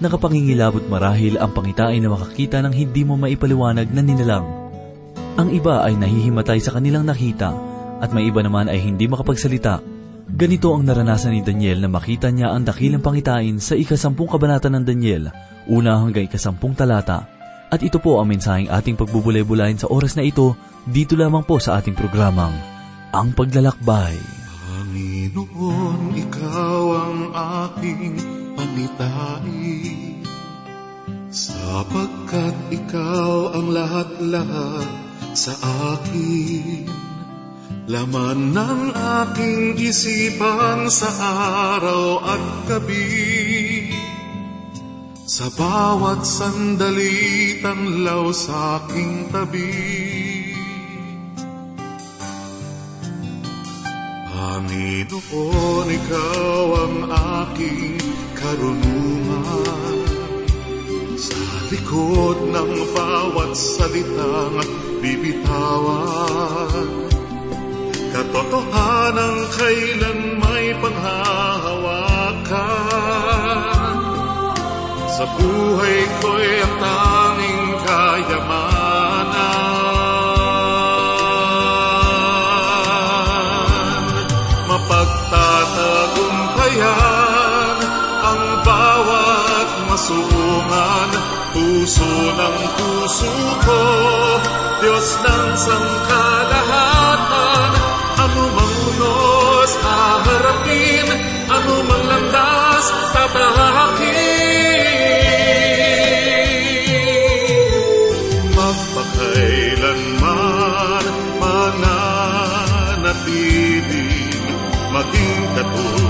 nakapangingilabot marahil ang pangitain na makakita ng hindi mo maipaliwanag na nilalang. Ang iba ay nahihimatay sa kanilang nakita at may iba naman ay hindi makapagsalita. Ganito ang naranasan ni Daniel na makita niya ang dakilang pangitain sa ikasampung kabanata ng Daniel, una hanggang ikasampung talata. At ito po ang mensaheng ating pagbubulay-bulayin sa oras na ito, dito lamang po sa ating programang, Ang Paglalakbay. Panginoon, Ikaw ang aking pangitain, sapagkat Ikaw ang lahat-lahat sa akin. Laman ng aking isipan sa araw at gabi. Sa bawat sandali tanglaw sa aking tabi. Panginoon, Ikaw ang aking karunungan likod ng bawat salitang bibitawan. Katotohanan kailan may panghahawakan. Sa buhay ko'y ang tanging kayamanan. Mapagtatagumpayan ang bawat masuungan Puso ng puso ko, Diyos ng sangkalahatan Anumang unos haharapin, anumang landas tatahakin. Magpakailanman mananatiling, maging katulad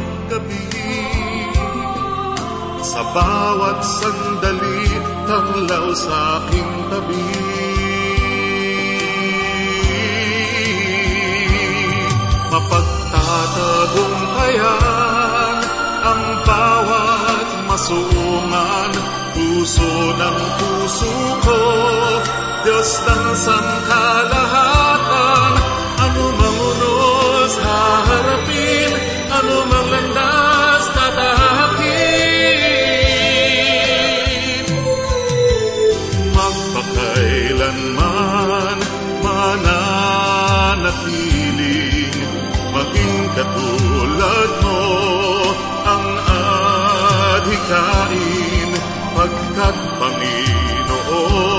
Sa bawat sandali tanglaw sa aking tabi. Mapagtatagumpayan ang bawat masuungan Puso ng puso ko. Diyos ng sangkalahatan Anumang unos haharapin Anumang landas katulad mo ang adhikain Pagkat Panginoon,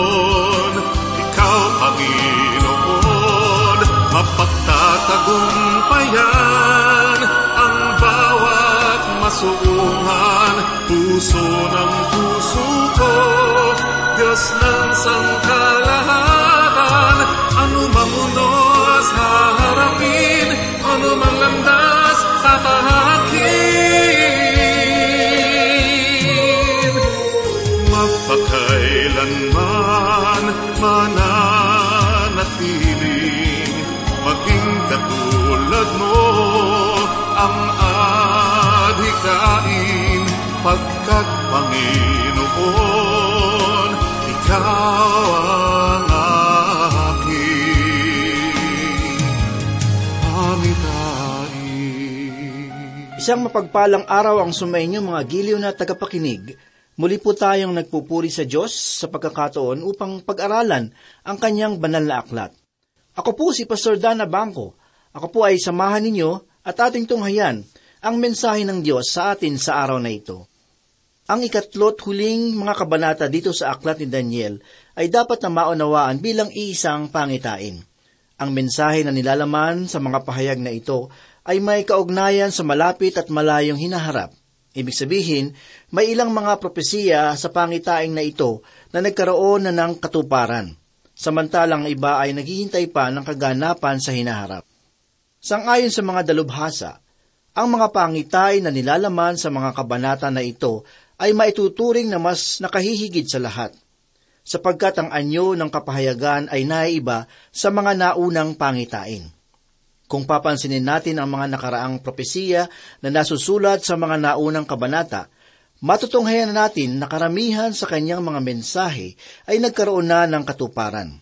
Ikaw Panginoon Mapagtatagumpayan ang bawat masuungan. Puso ng puso ko, Diyos ng sangkalahatan Anumang unos haharapin, anumang landas tatahakin Magpakailanman mananatiling Maging katulad mo ang adhikain Pagkat Panginoon, Ikaw ang Isang mapagpalang araw ang sumainyo mga giliw na tagapakinig. Muli po tayong nagpupuri sa Diyos sa pagkakataon upang pag-aralan ang kanyang banal na aklat. Ako po si Pastor Dana Bangko. Ako po ay samahan ninyo at ating tunghayan ang mensahe ng Diyos sa atin sa araw na ito. Ang ikatlo't huling mga kabanata dito sa aklat ni Daniel ay dapat na maunawaan bilang iisang pangitain. Ang mensahe na nilalaman sa mga pahayag na ito ay may kaugnayan sa malapit at malayong hinaharap. Ibig sabihin, may ilang mga propesiya sa pangitaing na ito na nagkaroon na ng katuparan, samantalang iba ay naghihintay pa ng kaganapan sa hinaharap. Sangayon sa mga dalubhasa, Ang mga pangitay na nilalaman sa mga kabanata na ito ay maituturing na mas nakahihigid sa lahat, sapagkat ang anyo ng kapahayagan ay naiiba sa mga naunang pangitain. Kung papansinin natin ang mga nakaraang propesiya na nasusulat sa mga naunang kabanata, matutunghayan natin na karamihan sa kanyang mga mensahe ay nagkaroon na ng katuparan.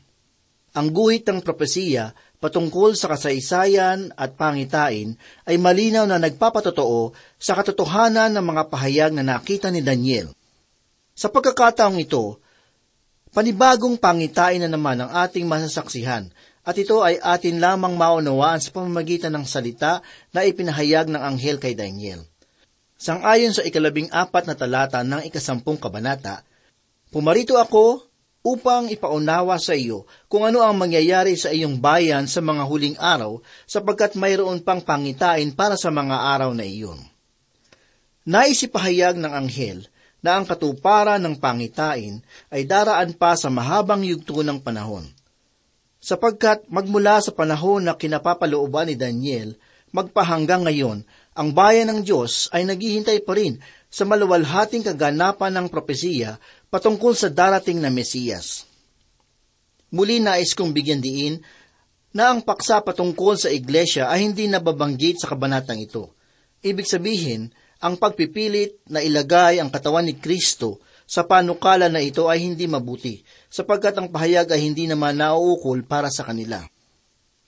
Ang guhit ng propesiya patungkol sa kasaysayan at pangitain ay malinaw na nagpapatotoo sa katotohanan ng mga pahayag na nakita ni Daniel. Sa pagkakataong ito, panibagong pangitain na naman ang ating masasaksihan at ito ay atin lamang maunawaan sa pamamagitan ng salita na ipinahayag ng anghel kay Daniel. Sangayon sa ikalabing apat na talata ng ikasampung kabanata, Pumarito ako upang ipaunawa sa iyo kung ano ang mangyayari sa iyong bayan sa mga huling araw sapagkat mayroon pang pangitain para sa mga araw na iyon. Naisipahayag ng anghel na ang katuparan ng pangitain ay daraan pa sa mahabang yugto ng panahon. Sapagkat magmula sa panahon na kinapapalooban ni Daniel, magpahanggang ngayon, ang bayan ng Diyos ay naghihintay pa rin sa maluwalhating kaganapan ng propesiya patungkol sa darating na Mesiyas. Muli nais kong bigyan diin na ang paksa patungkol sa iglesia ay hindi nababanggit sa kabanatang ito. Ibig sabihin, ang pagpipilit na ilagay ang katawan ni Kristo sa panukala na ito ay hindi mabuti, sapagkat ang pahayag ay hindi naman nauukol para sa kanila.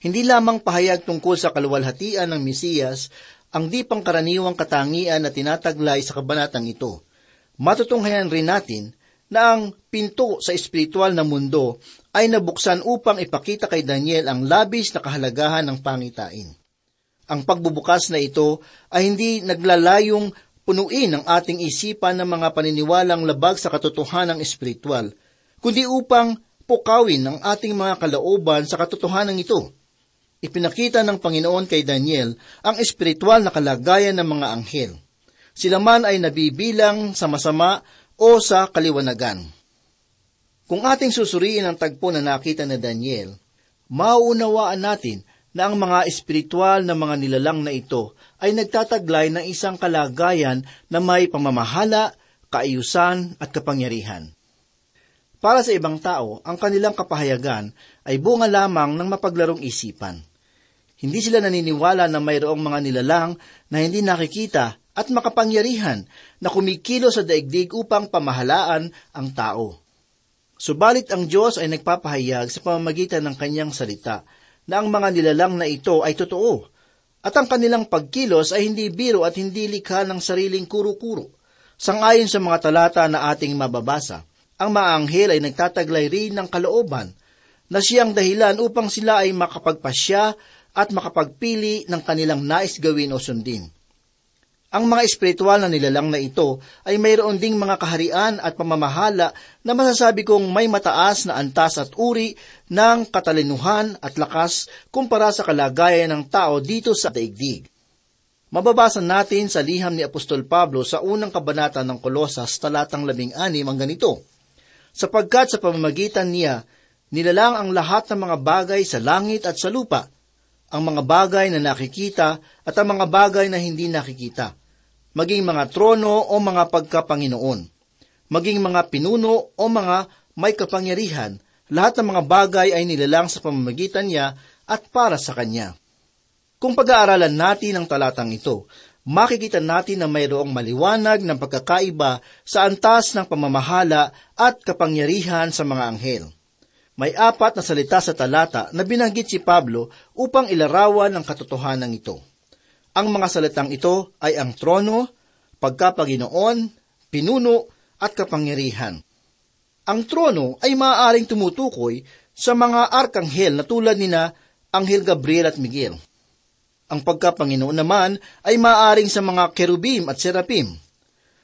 Hindi lamang pahayag tungkol sa kaluwalhatian ng Mesiyas ang di pangkaraniwang katangian na tinataglay sa kabanatang ito. Matutunghayan rin natin na ang pinto sa espiritual na mundo ay nabuksan upang ipakita kay Daniel ang labis na kahalagahan ng pangitain. Ang pagbubukas na ito ay hindi naglalayong punuin ang ating isipan ng mga paniniwalang labag sa katotohanan espiritual, kundi upang pukawin ang ating mga kalooban sa katotohanan ito. Ipinakita ng Panginoon kay Daniel ang espiritual na kalagayan ng mga anghel. Sila man ay nabibilang sa masama o sa kaliwanagan. Kung ating susuriin ang tagpo na nakita ni Daniel, mauunawaan natin na ang mga espiritual na mga nilalang na ito ay nagtataglay ng isang kalagayan na may pamamahala, kaayusan at kapangyarihan. Para sa ibang tao, ang kanilang kapahayagan ay bunga lamang ng mapaglarong isipan. Hindi sila naniniwala na mayroong mga nilalang na hindi nakikita at makapangyarihan na kumikilo sa daigdig upang pamahalaan ang tao. Subalit ang Diyos ay nagpapahayag sa pamamagitan ng kanyang salita na ang mga nilalang na ito ay totoo at ang kanilang pagkilos ay hindi biro at hindi likha ng sariling kuro-kuro. Sangayon sa mga talata na ating mababasa, ang mga anghel ay nagtataglay rin ng kalooban na siyang dahilan upang sila ay makapagpasya at makapagpili ng kanilang nais gawin o sundin. Ang mga espiritual na nilalang na ito ay mayroon ding mga kaharian at pamamahala na masasabi kong may mataas na antas at uri ng katalinuhan at lakas kumpara sa kalagayan ng tao dito sa daigdig. Mababasa natin sa liham ni Apostol Pablo sa unang kabanata ng Kolosas talatang labing anim ang ganito, Sapagkat sa pamamagitan niya, nilalang ang lahat ng mga bagay sa langit at sa lupa, ang mga bagay na nakikita at ang mga bagay na hindi nakikita maging mga trono o mga pagkapanginoon, maging mga pinuno o mga may kapangyarihan, lahat ng mga bagay ay nilalang sa pamamagitan niya at para sa kanya. Kung pag-aaralan natin ang talatang ito, makikita natin na mayroong maliwanag ng pagkakaiba sa antas ng pamamahala at kapangyarihan sa mga anghel. May apat na salita sa talata na binanggit si Pablo upang ilarawan ang katotohanan ito. Ang mga salitang ito ay ang trono, pagkapaginoon, pinuno, at kapangyarihan. Ang trono ay maaaring tumutukoy sa mga arkanghel na tulad nina Anghel Gabriel at Miguel. Ang pagkapanginoon naman ay maaaring sa mga kerubim at serapim.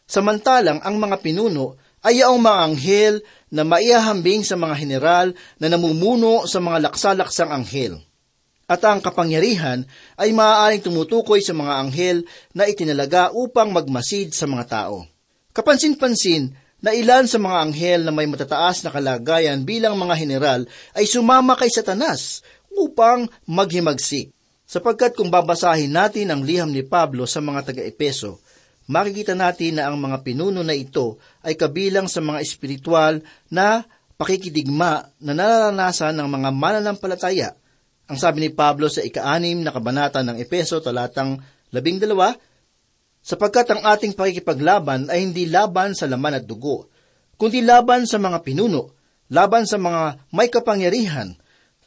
Samantalang ang mga pinuno ay ang mga anghel na maihahambing sa mga general na namumuno sa mga laksalaksang anghel at ang kapangyarihan ay maaaring tumutukoy sa mga anghel na itinalaga upang magmasid sa mga tao. Kapansin-pansin na ilan sa mga anghel na may matataas na kalagayan bilang mga general ay sumama kay Satanas upang maghimagsik. Sapagkat kung babasahin natin ang liham ni Pablo sa mga taga-Epeso, makikita natin na ang mga pinuno na ito ay kabilang sa mga espiritual na pakikidigma na nararanasan ng mga mananampalataya. Ang sabi ni Pablo sa ika-anim na kabanata ng Epeso talatang labing dalawa, sapagkat ang ating pakikipaglaban ay hindi laban sa laman at dugo, kundi laban sa mga pinuno, laban sa mga may kapangyarihan,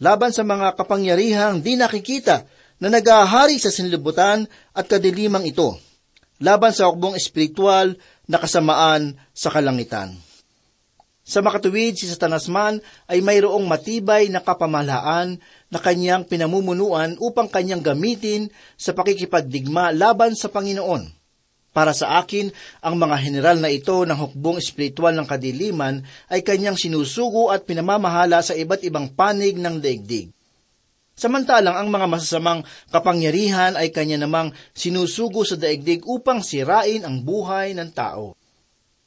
laban sa mga kapangyarihang di nakikita na nagahari sa sinlibutan at kadilimang ito, laban sa hukbong espiritual na kasamaan sa kalangitan. Sa makatuwid, si Satanas man ay mayroong matibay na kapamalaan na kanyang pinamumunuan upang kanyang gamitin sa pakikipagdigma laban sa Panginoon. Para sa akin, ang mga general na ito ng hukbong espiritual ng kadiliman ay kanyang sinusugo at pinamamahala sa iba't ibang panig ng daigdig. Samantalang ang mga masasamang kapangyarihan ay kanya namang sinusugo sa daigdig upang sirain ang buhay ng tao.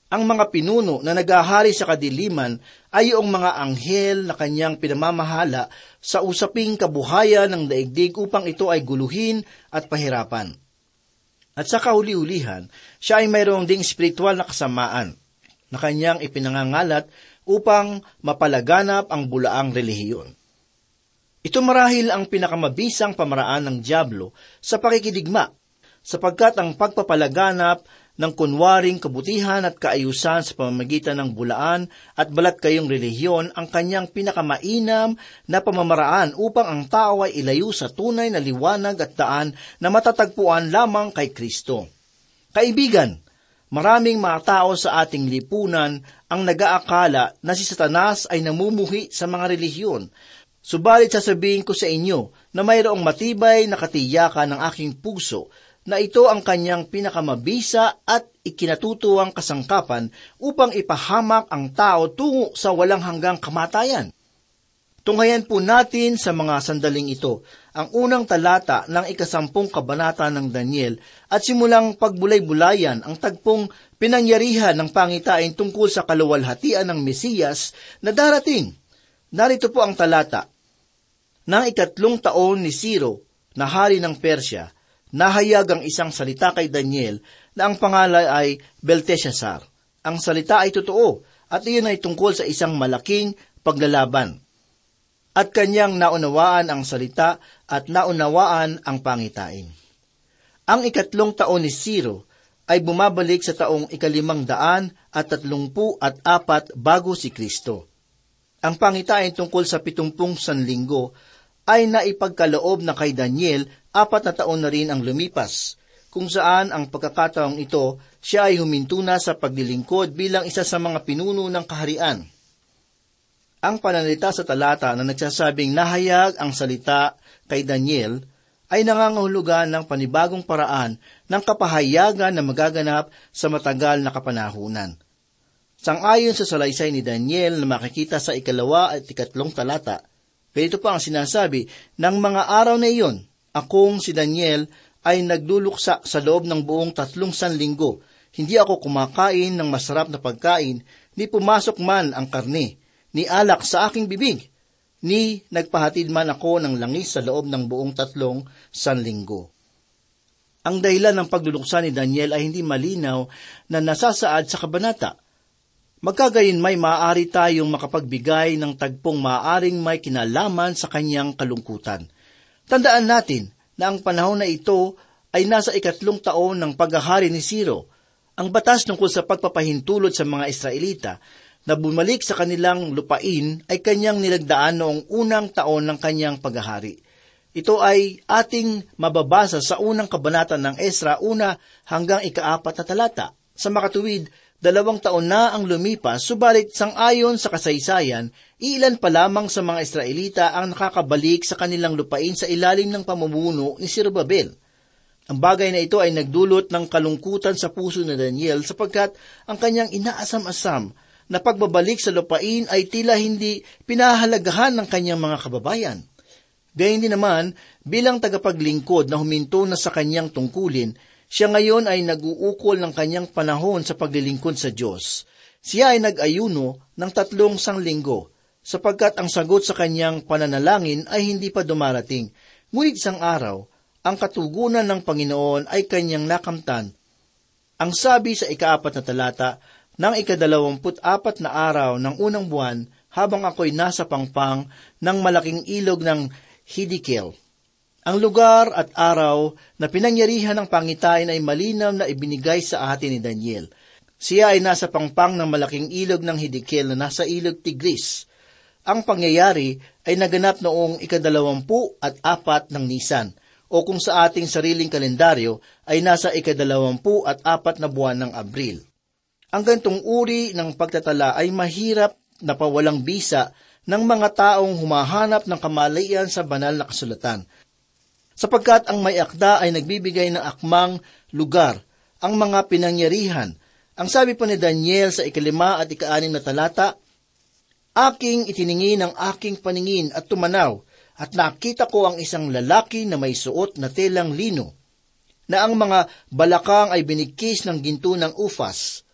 Ang mga pinuno na nagahari sa kadiliman ay yung mga anghel na kanyang pinamamahala sa usaping kabuhayan ng daigdig upang ito ay guluhin at pahirapan. At sa kahuli-hulihan, siya ay mayroong ding spiritual na kasamaan na kanyang ipinangangalat upang mapalaganap ang bulaang relihiyon. Ito marahil ang pinakamabisang pamaraan ng Diablo sa pakikidigma, sapagkat ang pagpapalaganap ng kunwaring kabutihan at kaayusan sa pamamagitan ng bulaan at balat kayong relihiyon ang kanyang pinakamainam na pamamaraan upang ang tao ay ilayo sa tunay na liwanag at daan na matatagpuan lamang kay Kristo. Kaibigan, maraming mga tao sa ating lipunan ang nagaakala na si Satanas ay namumuhi sa mga relihiyon Subalit sasabihin ko sa inyo na mayroong matibay na katiyakan ng aking puso na ito ang kanyang pinakamabisa at ikinatutuwang kasangkapan upang ipahamak ang tao tungo sa walang hanggang kamatayan. Tunghayan po natin sa mga sandaling ito ang unang talata ng ikasampung kabanata ng Daniel at simulang pagbulay-bulayan ang tagpong pinangyarihan ng pangitain tungkol sa kaluwalhatian ng Mesiyas na darating. Narito po ang talata. Nang ikatlong taon ni Ciro, na hari ng Persya, nahayag ang isang salita kay Daniel na ang pangalan ay Belteshazzar. Ang salita ay totoo at iyon ay tungkol sa isang malaking paglalaban. At kanyang naunawaan ang salita at naunawaan ang pangitain. Ang ikatlong taon ni Ciro ay bumabalik sa taong ikalimang daan at tatlungpu at apat bago si Kristo. Ang pangitain tungkol sa pitumpung sanlinggo ay naipagkaloob na kay Daniel apat na taon na rin ang lumipas, kung saan ang pagkakataong ito siya ay huminto na sa paglilingkod bilang isa sa mga pinuno ng kaharian. Ang pananalita sa talata na nagsasabing nahayag ang salita kay Daniel ay nangangahulugan ng panibagong paraan ng kapahayagan na magaganap sa matagal na kapanahunan. Sangayon sa salaysay ni Daniel na makikita sa ikalawa at ikatlong talata, Ganito pa ang sinasabi, ng mga araw na iyon, akong si Daniel ay nagluluksa sa loob ng buong tatlong sanlinggo. Hindi ako kumakain ng masarap na pagkain, ni pumasok man ang karne, ni alak sa aking bibig, ni nagpahatid man ako ng langis sa loob ng buong tatlong sanlinggo. Ang dahilan ng pagluluksa ni Daniel ay hindi malinaw na nasasaad sa kabanata. Magkagayon may maaari tayong makapagbigay ng tagpong maaaring may kinalaman sa kanyang kalungkutan. Tandaan natin na ang panahon na ito ay nasa ikatlong taon ng paghahari ni Siro. Ang batas tungkol sa pagpapahintulot sa mga Israelita na bumalik sa kanilang lupain ay kanyang nilagdaan noong unang taon ng kanyang paghahari. Ito ay ating mababasa sa unang kabanata ng Esra una hanggang ikaapat na talata. Sa makatuwid, dalawang taon na ang lumipas, subalit sangayon sa kasaysayan, ilan pa lamang sa mga Israelita ang nakakabalik sa kanilang lupain sa ilalim ng pamumuno ni Sirobabel. Ang bagay na ito ay nagdulot ng kalungkutan sa puso ni Daniel sapagkat ang kanyang inaasam-asam na pagbabalik sa lupain ay tila hindi pinahalagahan ng kanyang mga kababayan. Gayun din naman, bilang tagapaglingkod na huminto na sa kanyang tungkulin, siya ngayon ay nag-uukol ng kanyang panahon sa paglilingkod sa Diyos. Siya ay nag-ayuno ng tatlong sanglinggo, sapagkat ang sagot sa kanyang pananalangin ay hindi pa dumarating. Ngunit isang araw, ang katugunan ng Panginoon ay kanyang nakamtan. Ang sabi sa ikaapat na talata, ng ikadalawamput apat na araw ng unang buwan habang ako'y nasa pangpang ng malaking ilog ng Hidikel. Ang lugar at araw na pinangyarihan ng pangitain ay malinaw na ibinigay sa atin ni Daniel. Siya ay nasa pangpang ng malaking ilog ng Hidikel na nasa ilog Tigris. Ang pangyayari ay naganap noong ikadalawampu at apat ng Nisan, o kung sa ating sariling kalendaryo ay nasa ikadalawampu at apat na buwan ng Abril. Ang gantong uri ng pagtatala ay mahirap na pawalang bisa ng mga taong humahanap ng kamalayan sa banal na kasulatan – sapagkat ang may akda ay nagbibigay ng akmang lugar, ang mga pinangyarihan. Ang sabi po ni Daniel sa ikalima at ikaanim na talata, Aking itiningi ng aking paningin at tumanaw, at nakita ko ang isang lalaki na may suot na telang lino, na ang mga balakang ay binikis ng ginto ng ufas.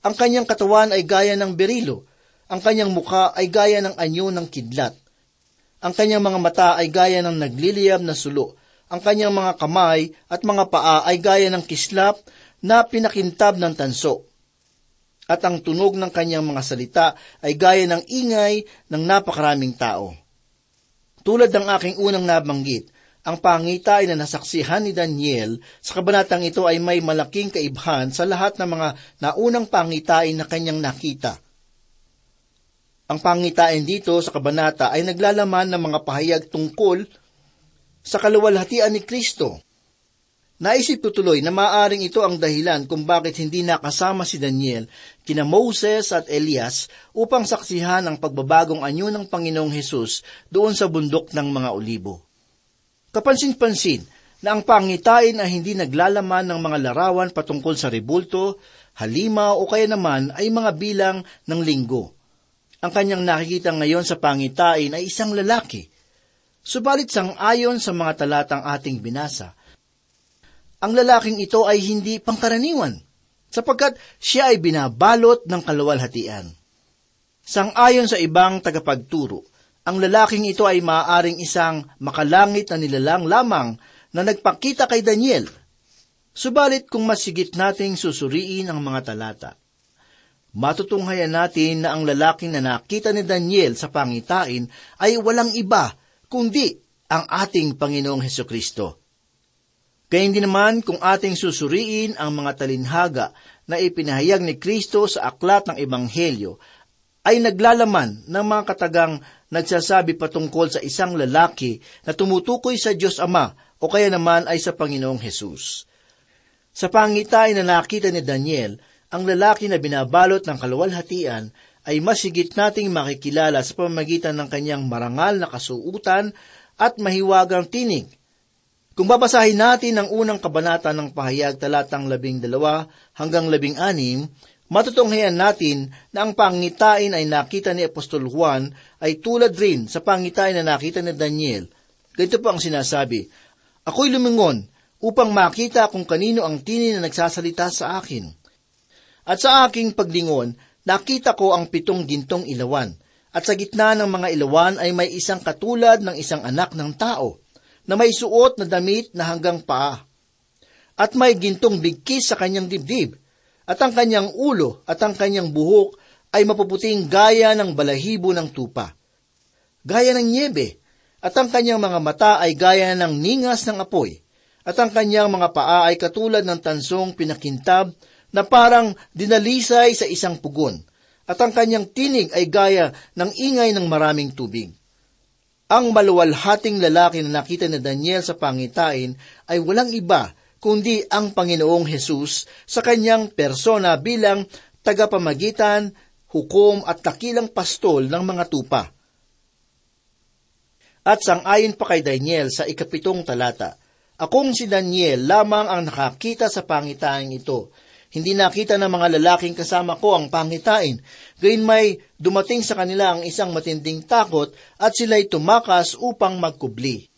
Ang kanyang katawan ay gaya ng berilo, ang kanyang muka ay gaya ng anyo ng kidlat. Ang kanyang mga mata ay gaya ng nagliliyab na sulo, ang kanyang mga kamay at mga paa ay gaya ng kislap na pinakintab ng tanso. At ang tunog ng kanyang mga salita ay gaya ng ingay ng napakaraming tao. Tulad ng aking unang nabanggit, ang pangita ay na nasaksihan ni Daniel sa kabanatang ito ay may malaking kaibhan sa lahat ng mga naunang pangitain na kanyang nakita. Ang pangitain dito sa kabanata ay naglalaman ng mga pahayag tungkol sa kaluwalhatian ni Kristo. Naisip ko tuloy na maaring ito ang dahilan kung bakit hindi nakasama si Daniel kina Moses at Elias upang saksihan ang pagbabagong anyo ng Panginoong Hesus doon sa bundok ng mga olibo. Kapansin-pansin na ang pangitain ay hindi naglalaman ng mga larawan patungkol sa rebulto, halima o kaya naman ay mga bilang ng linggo. Ang kanyang nakikita ngayon sa pangitain ay isang lalaki Subalit sang ayon sa mga talatang ating binasa, ang lalaking ito ay hindi pangkaraniwan, sapagkat siya ay binabalot ng kaluwalhatian. Sang ayon sa ibang tagapagturo, ang lalaking ito ay maaaring isang makalangit na nilalang lamang na nagpakita kay Daniel. Subalit kung masigit nating susuriin ang mga talata, matutunghayan natin na ang lalaking na nakita ni Daniel sa pangitain ay walang iba kundi ang ating Panginoong Heso Kristo. Kaya hindi naman kung ating susuriin ang mga talinhaga na ipinahayag ni Kristo sa aklat ng Ebanghelyo, ay naglalaman ng mga katagang nagsasabi patungkol sa isang lalaki na tumutukoy sa Diyos Ama o kaya naman ay sa Panginoong Hesus. Sa pangitain na nakita ni Daniel, ang lalaki na binabalot ng kaluwalhatian ay masigit nating makikilala sa pamamagitan ng kanyang marangal na kasuutan at mahiwagang tinig. Kung babasahin natin ang unang kabanata ng pahayag talatang labing dalawa hanggang labing anim, matutunghayan natin na ang pangitain ay nakita ni Apostol Juan ay tulad rin sa pangitain na nakita ni Daniel. Ganito po ang sinasabi, Ako'y lumingon upang makita kung kanino ang tini na nagsasalita sa akin. At sa aking paglingon, nakita ko ang pitong gintong ilawan, at sa gitna ng mga ilawan ay may isang katulad ng isang anak ng tao, na may suot na damit na hanggang paa. At may gintong bigkis sa kanyang dibdib, at ang kanyang ulo at ang kanyang buhok ay mapuputing gaya ng balahibo ng tupa. Gaya ng niebe, at ang kanyang mga mata ay gaya ng ningas ng apoy, at ang kanyang mga paa ay katulad ng tansong pinakintab na parang dinalisay sa isang pugon, at ang kanyang tinig ay gaya ng ingay ng maraming tubig. Ang maluwalhating lalaki na nakita ni Daniel sa pangitain ay walang iba kundi ang Panginoong Hesus sa kanyang persona bilang tagapamagitan, hukom at takilang pastol ng mga tupa. At sangayon pa kay Daniel sa ikapitong talata, Akong si Daniel lamang ang nakakita sa pangitain ito, hindi nakita ng mga lalaking kasama ko ang pangitain. Gayun may dumating sa kanila ang isang matinding takot at sila'y tumakas upang magkubli.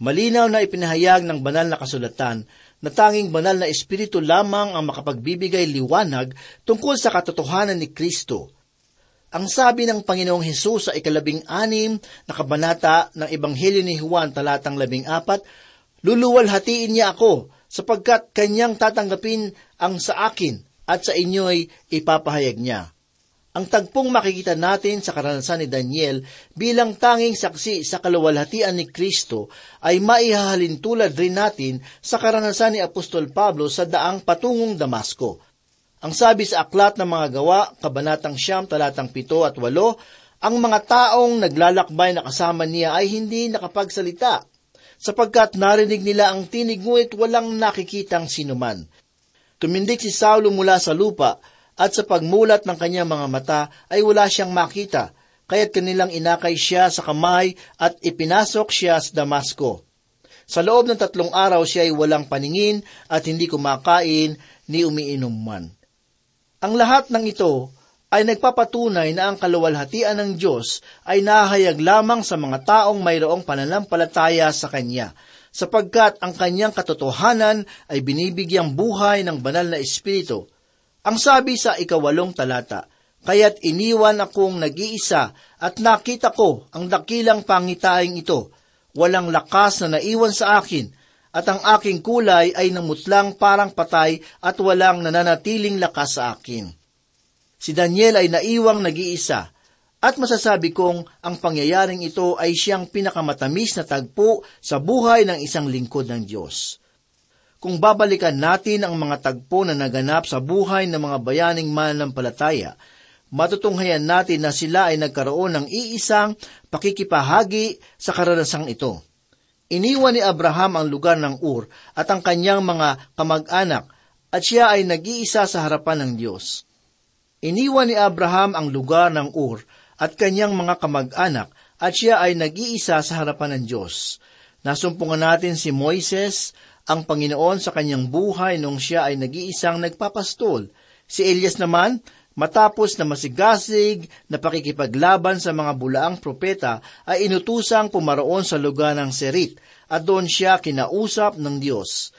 Malinaw na ipinahayag ng banal na kasulatan na tanging banal na espiritu lamang ang makapagbibigay liwanag tungkol sa katotohanan ni Kristo. Ang sabi ng Panginoong Hesus sa ikalabing anim na kabanata ng Ebanghelyo ni Juan talatang labing apat, Luluwalhatiin niya ako sapagkat kanyang tatanggapin ang sa akin at sa inyo'y ipapahayag niya. Ang tagpong makikita natin sa karanasan ni Daniel bilang tanging saksi sa kaluwalhatian ni Kristo ay maihahalin tulad rin natin sa karanasan ni Apostol Pablo sa daang patungong Damasco. Ang sabi sa aklat ng mga gawa, kabanatang siyam, talatang pito at walo, ang mga taong naglalakbay na kasama niya ay hindi nakapagsalita, sapagkat narinig nila ang tinig ngunit walang nakikitang sinuman. Tumindik si Saulo mula sa lupa, at sa pagmulat ng kanyang mga mata ay wala siyang makita, kaya't kanilang inakay siya sa kamay at ipinasok siya sa Damasco. Sa loob ng tatlong araw siya ay walang paningin at hindi kumakain ni umiinom man. Ang lahat ng ito ay nagpapatunay na ang kaluwalhatian ng Diyos ay nahayag lamang sa mga taong mayroong pananampalataya sa Kanya, sapagkat ang Kanyang katotohanan ay binibigyang buhay ng banal na Espiritu. Ang sabi sa ikawalong talata, Kaya't iniwan akong nag-iisa at nakita ko ang dakilang pangitaing ito. Walang lakas na naiwan sa akin, at ang aking kulay ay namutlang parang patay at walang nananatiling lakas sa akin. Si Daniel ay naiwang nag-iisa, at masasabi kong ang pangyayaring ito ay siyang pinakamatamis na tagpo sa buhay ng isang lingkod ng Diyos. Kung babalikan natin ang mga tagpo na naganap sa buhay ng mga bayaning mananampalataya, matutunghayan natin na sila ay nagkaroon ng iisang pakikipahagi sa karanasang ito. Iniwan ni Abraham ang lugar ng Ur at ang kanyang mga kamag-anak at siya ay nag-iisa sa harapan ng Diyos. Iniwan ni Abraham ang lugar ng Ur at kanyang mga kamag-anak at siya ay nag-iisa sa harapan ng Diyos. Nasumpungan natin si Moises, ang Panginoon sa kanyang buhay nung siya ay nag-iisang nagpapastol. Si Elias naman, matapos na masigasig na pakikipaglaban sa mga bulaang propeta, ay inutusang pumaroon sa lugar ng Serit at doon siya kinausap ng Diyos.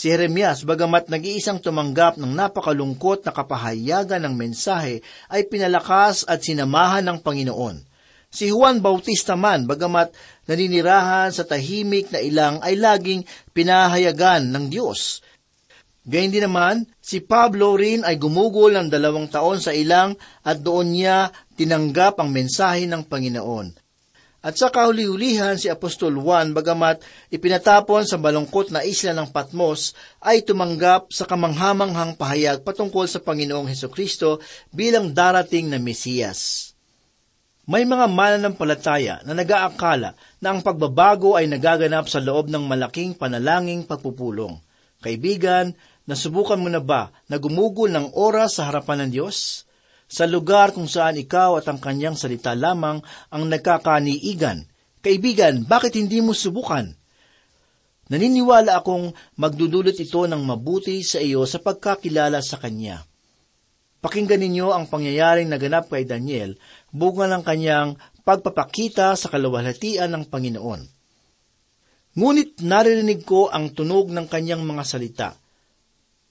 Si Jeremias, bagamat nag-iisang tumanggap ng napakalungkot na kapahayagan ng mensahe, ay pinalakas at sinamahan ng Panginoon. Si Juan Bautista man, bagamat naninirahan sa tahimik na ilang, ay laging pinahayagan ng Diyos. Gayun din naman, si Pablo rin ay gumugol ng dalawang taon sa ilang at doon niya tinanggap ang mensahe ng Panginoon. At sa kahuli-hulihan si Apostol Juan, bagamat ipinatapon sa balungkot na isla ng Patmos, ay tumanggap sa kamanghamanghang pahayag patungkol sa Panginoong Heso Kristo bilang darating na Mesiyas. May mga mananampalataya na nag-aakala na ang pagbabago ay nagaganap sa loob ng malaking panalangin pagpupulong. Kaibigan, nasubukan mo na ba na gumugol ng oras sa harapan ng Diyos? Sa lugar kung saan ikaw at ang kanyang salita lamang ang nagkakaniigan. Kaibigan, bakit hindi mo subukan? Naniniwala akong magdudulot ito ng mabuti sa iyo sa pagkakilala sa Kanya. Pakinggan ninyo ang pangyayaring naganap kay Daniel bunga ng kanyang pagpapakita sa kaluwalhatian ng Panginoon. Ngunit naririnig ko ang tunog ng kanyang mga salita.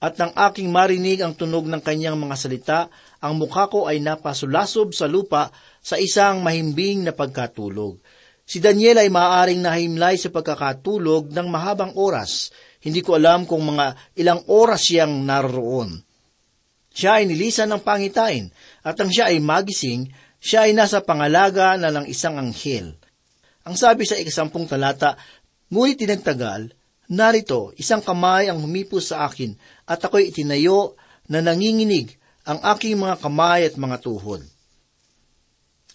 At nang aking marinig ang tunog ng kanyang mga salita, ang mukha ko ay napasulasob sa lupa sa isang mahimbing na pagkatulog. Si Daniel ay maaaring nahimlay sa pagkakatulog ng mahabang oras. Hindi ko alam kung mga ilang oras siyang naroon. Siya ay nilisan ng pangitain, at ang siya ay magising, siya ay nasa pangalaga na ng isang anghel. Ang sabi sa ikasampung talata, Ngunit tinagtagal, narito, isang kamay ang humipos sa akin, at ako'y itinayo na nanginginig ang aking mga kamay at mga tuhod.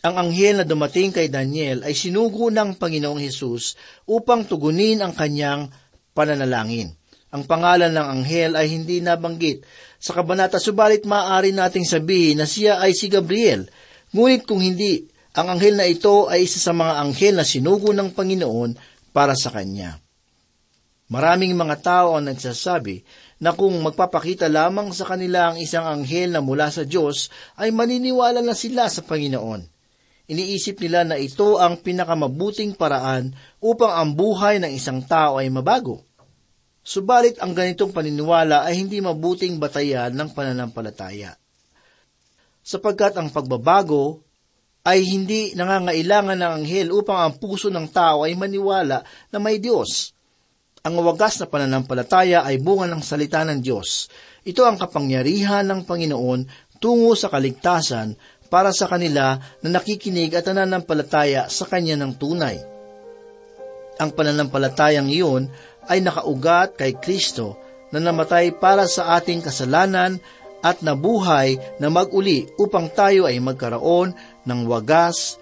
Ang anghel na dumating kay Daniel ay sinugo ng Panginoong Hesus upang tugunin ang kanyang pananalangin. Ang pangalan ng anghel ay hindi nabanggit sa kabanata, subalit maaari nating sabihin na siya ay si Gabriel. Ngunit kung hindi, ang anghel na ito ay isa sa mga anghel na sinugo ng Panginoon para sa kanya. Maraming mga tao ang nagsasabi na kung magpapakita lamang sa kanila ang isang anghel na mula sa Diyos, ay maniniwala na sila sa Panginoon. Iniisip nila na ito ang pinakamabuting paraan upang ang buhay ng isang tao ay mabago. Subalit ang ganitong paniniwala ay hindi mabuting batayan ng pananampalataya. sapagkat ang pagbabago ay hindi nangangailangan ng anghel upang ang puso ng tao ay maniwala na may Diyos. Ang wagas na pananampalataya ay bunga ng salita ng Diyos. Ito ang kapangyarihan ng Panginoon tungo sa kaligtasan para sa kanila na nakikinig at nananampalataya sa Kanya ng tunay. Ang pananampalatayang iyon ay nakaugat kay Kristo na namatay para sa ating kasalanan at nabuhay na maguli upang tayo ay magkaroon ng wagas